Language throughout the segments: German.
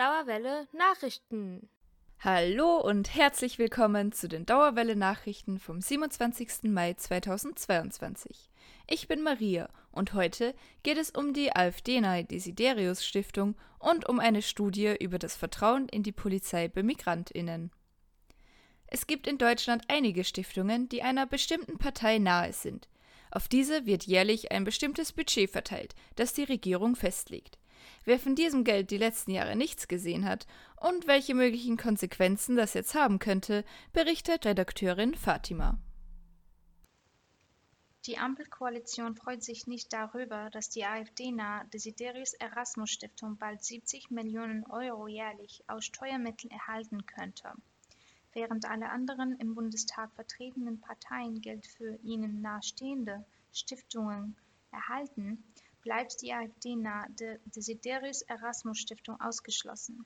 Dauerwelle Nachrichten. Hallo und herzlich willkommen zu den Dauerwelle Nachrichten vom 27. Mai 2022. Ich bin Maria und heute geht es um die AfD-nahe Desiderius Stiftung und um eine Studie über das Vertrauen in die Polizei bei Migrantinnen. Es gibt in Deutschland einige Stiftungen, die einer bestimmten Partei nahe sind. Auf diese wird jährlich ein bestimmtes Budget verteilt, das die Regierung festlegt. Wer von diesem Geld die letzten Jahre nichts gesehen hat und welche möglichen Konsequenzen das jetzt haben könnte, berichtet Redakteurin Fatima. Die Ampelkoalition freut sich nicht darüber, dass die AfD-nahe Desiderius Erasmus Stiftung bald 70 Millionen Euro jährlich aus Steuermitteln erhalten könnte. Während alle anderen im Bundestag vertretenen Parteien Geld für ihnen nahestehende Stiftungen erhalten, bleibt die AfD-nahe Desiderius Erasmus Stiftung ausgeschlossen.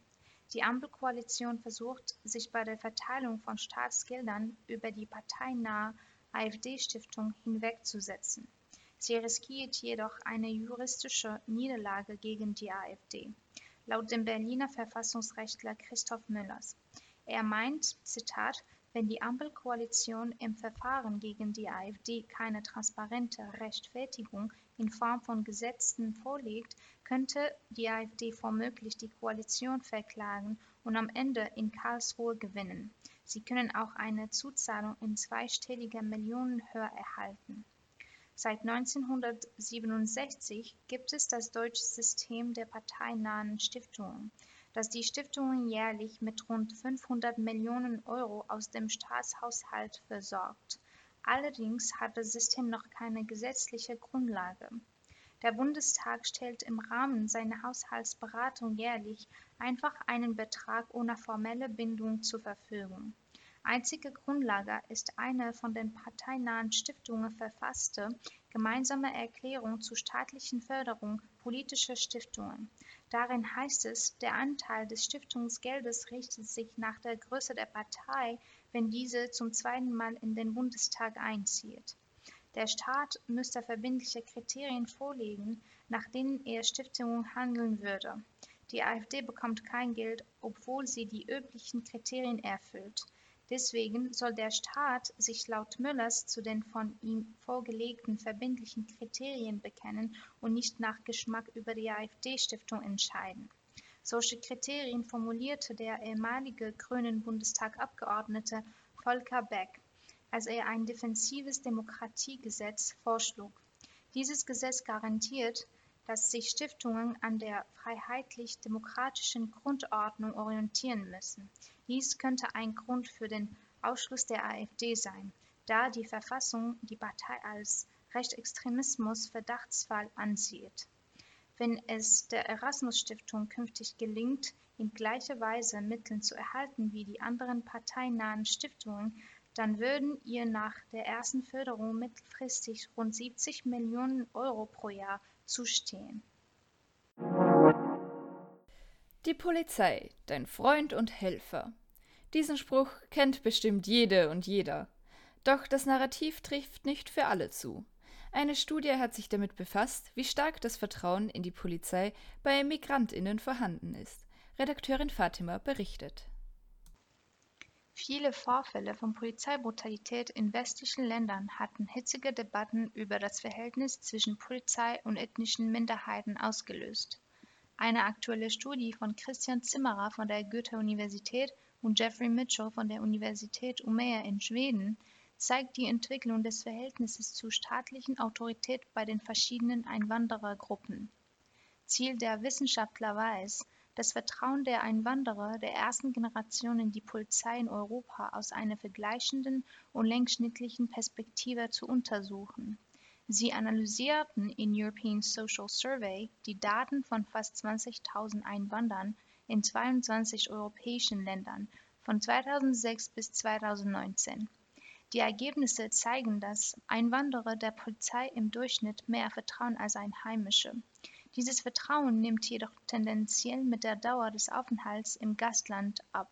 Die Ampelkoalition versucht, sich bei der Verteilung von Staatsgeldern über die parteinahe AfD-Stiftung hinwegzusetzen. Sie riskiert jedoch eine juristische Niederlage gegen die AfD, laut dem Berliner Verfassungsrechtler Christoph Müllers. Er meint, Zitat, wenn die Ampelkoalition im Verfahren gegen die AfD keine transparente Rechtfertigung in Form von Gesetzen vorlegt, könnte die AfD womöglich die Koalition verklagen und am Ende in Karlsruhe gewinnen. Sie können auch eine Zuzahlung in zweistelliger Millionenhöhe erhalten. Seit 1967 gibt es das deutsche System der parteinahen Stiftungen das die Stiftungen jährlich mit rund 500 Millionen Euro aus dem Staatshaushalt versorgt. Allerdings hat das System noch keine gesetzliche Grundlage. Der Bundestag stellt im Rahmen seiner Haushaltsberatung jährlich einfach einen Betrag ohne formelle Bindung zur Verfügung. Einzige Grundlage ist eine von den parteinahen Stiftungen verfasste Gemeinsame Erklärung zur staatlichen Förderung politischer Stiftungen. Darin heißt es, der Anteil des Stiftungsgeldes richtet sich nach der Größe der Partei, wenn diese zum zweiten Mal in den Bundestag einzieht. Der Staat müsste verbindliche Kriterien vorlegen, nach denen er Stiftungen handeln würde. Die AfD bekommt kein Geld, obwohl sie die üblichen Kriterien erfüllt. Deswegen soll der Staat sich laut Müllers zu den von ihm vorgelegten verbindlichen Kriterien bekennen und nicht nach Geschmack über die AfD-Stiftung entscheiden. Solche Kriterien formulierte der ehemalige grünen Bundestagabgeordnete Volker Beck, als er ein defensives Demokratiegesetz vorschlug. Dieses Gesetz garantiert, dass sich Stiftungen an der freiheitlich-demokratischen Grundordnung orientieren müssen. Dies könnte ein Grund für den Ausschluss der AfD sein, da die Verfassung die Partei als Rechtsextremismus-Verdachtsfall ansieht. Wenn es der Erasmus-Stiftung künftig gelingt, in gleicher Weise Mittel zu erhalten wie die anderen parteinahen Stiftungen, dann würden ihr nach der ersten Förderung mittelfristig rund 70 Millionen Euro pro Jahr zustehen. Die Polizei, dein Freund und Helfer. Diesen Spruch kennt bestimmt jede und jeder. Doch das Narrativ trifft nicht für alle zu. Eine Studie hat sich damit befasst, wie stark das Vertrauen in die Polizei bei Migrantinnen vorhanden ist. Redakteurin Fatima berichtet. Viele Vorfälle von Polizeibrutalität in westlichen Ländern hatten hitzige Debatten über das Verhältnis zwischen Polizei und ethnischen Minderheiten ausgelöst. Eine aktuelle Studie von Christian Zimmerer von der Goethe-Universität und Jeffrey Mitchell von der Universität Umeå in Schweden zeigt die Entwicklung des Verhältnisses zur staatlichen Autorität bei den verschiedenen Einwanderergruppen. Ziel der Wissenschaftler war es, das Vertrauen der Einwanderer der ersten Generation in die Polizei in Europa aus einer vergleichenden und längsschnittlichen Perspektive zu untersuchen. Sie analysierten in European Social Survey die Daten von fast 20.000 Einwanderern in 22 europäischen Ländern von 2006 bis 2019. Die Ergebnisse zeigen, dass Einwanderer der Polizei im Durchschnitt mehr vertrauen als Einheimische. Dieses Vertrauen nimmt jedoch tendenziell mit der Dauer des Aufenthalts im Gastland ab.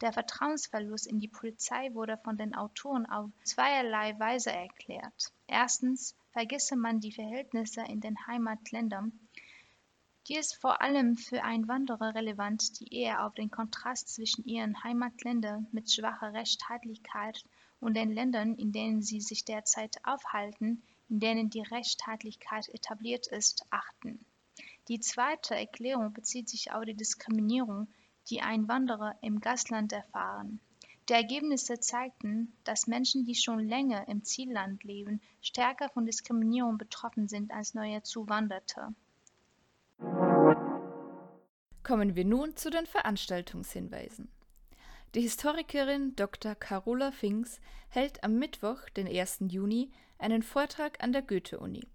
Der Vertrauensverlust in die Polizei wurde von den Autoren auf zweierlei Weise erklärt. Erstens vergesse man die Verhältnisse in den Heimatländern. Die ist vor allem für Einwanderer relevant, die eher auf den Kontrast zwischen ihren Heimatländern mit schwacher Rechtsstaatlichkeit und den Ländern, in denen sie sich derzeit aufhalten, in denen die Rechtsstaatlichkeit etabliert ist, achten. Die zweite Erklärung bezieht sich auf die Diskriminierung, die Einwanderer im Gastland erfahren. Die Ergebnisse zeigten, dass Menschen, die schon länger im Zielland leben, stärker von Diskriminierung betroffen sind als neue Zuwanderte. Kommen wir nun zu den Veranstaltungshinweisen. Die Historikerin Dr. Carola Finks hält am Mittwoch, den 1. Juni, einen Vortrag an der Goethe-Uni.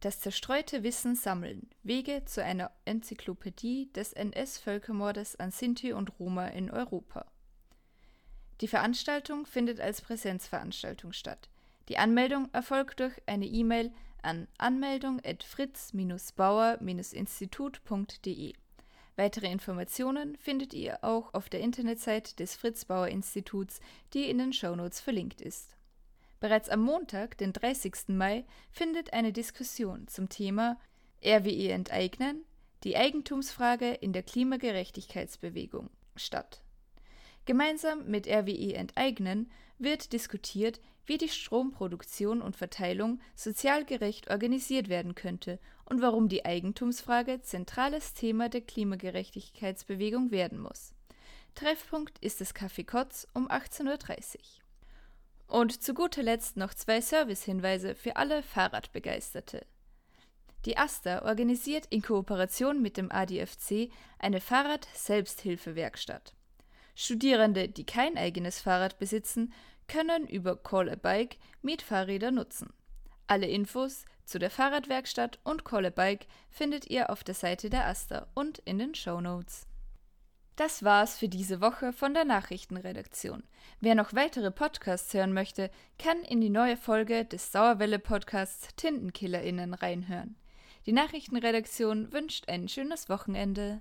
Das zerstreute Wissen sammeln. Wege zu einer Enzyklopädie des NS-Völkermordes an Sinti und Roma in Europa. Die Veranstaltung findet als Präsenzveranstaltung statt. Die Anmeldung erfolgt durch eine E-Mail an anmeldung@fritz-bauer-institut.de. Weitere Informationen findet ihr auch auf der Internetseite des Fritz Bauer Instituts, die in den Shownotes verlinkt ist. Bereits am Montag, den 30. Mai, findet eine Diskussion zum Thema RWE enteignen, die Eigentumsfrage in der Klimagerechtigkeitsbewegung statt. Gemeinsam mit RWE Enteignen wird diskutiert, wie die Stromproduktion und Verteilung sozial gerecht organisiert werden könnte und warum die Eigentumsfrage zentrales Thema der Klimagerechtigkeitsbewegung werden muss. Treffpunkt ist das Café Kotz um 18.30 Uhr. Und zu guter Letzt noch zwei Servicehinweise für alle Fahrradbegeisterte. Die AStA organisiert in Kooperation mit dem ADFC eine Fahrrad-Selbsthilfewerkstatt. Studierende, die kein eigenes Fahrrad besitzen, können über Call a Bike Mietfahrräder nutzen. Alle Infos zu der Fahrradwerkstatt und Call a Bike findet ihr auf der Seite der Asta und in den Show Notes. Das war's für diese Woche von der Nachrichtenredaktion. Wer noch weitere Podcasts hören möchte, kann in die neue Folge des Sauerwelle Podcasts TintenkillerInnen reinhören. Die Nachrichtenredaktion wünscht ein schönes Wochenende.